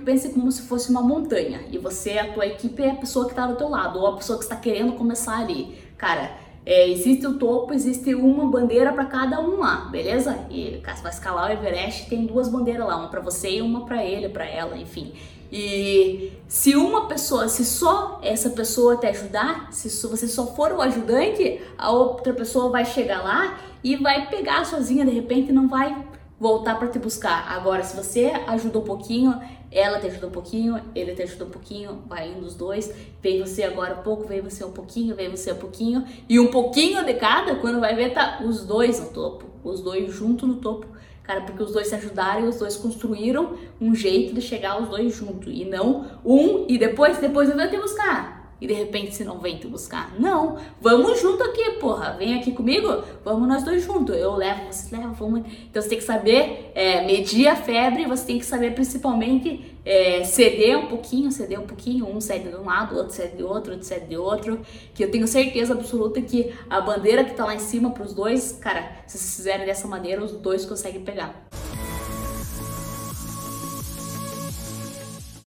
Pense como se fosse uma montanha e você, a tua equipe é a pessoa que está do teu lado ou a pessoa que está querendo começar ali. Cara, é, existe o topo, existe uma bandeira para cada um lá, beleza? E caso vai escalar o Everest, tem duas bandeiras lá, uma para você e uma para ele, para ela, enfim. E se uma pessoa, se só essa pessoa te ajudar, se você só for o ajudante, a outra pessoa vai chegar lá e vai pegar sozinha de repente não vai voltar para te buscar. Agora, se você ajuda um pouquinho, ela te ajuda um pouquinho, ele te ajuda um pouquinho, vai indo os dois, vem você agora um pouco, vem você um pouquinho, vem você um pouquinho, e um pouquinho de cada, quando vai ver, tá os dois no topo, os dois junto no topo. Cara, porque os dois se ajudaram e os dois construíram um jeito de chegar os dois juntos. E não um e depois, depois eu vou te buscar e de repente se não vem te buscar. Não, vamos junto aqui, porra. Vem aqui comigo, vamos nós dois juntos. Eu levo, você leva, vamos. Então você tem que saber é, medir a febre, você tem que saber principalmente é, ceder um pouquinho, ceder um pouquinho, um cede de um lado, outro cede de outro, outro cede de outro. Que eu tenho certeza absoluta que a bandeira que tá lá em cima pros dois, cara, se vocês fizerem dessa maneira, os dois conseguem pegar.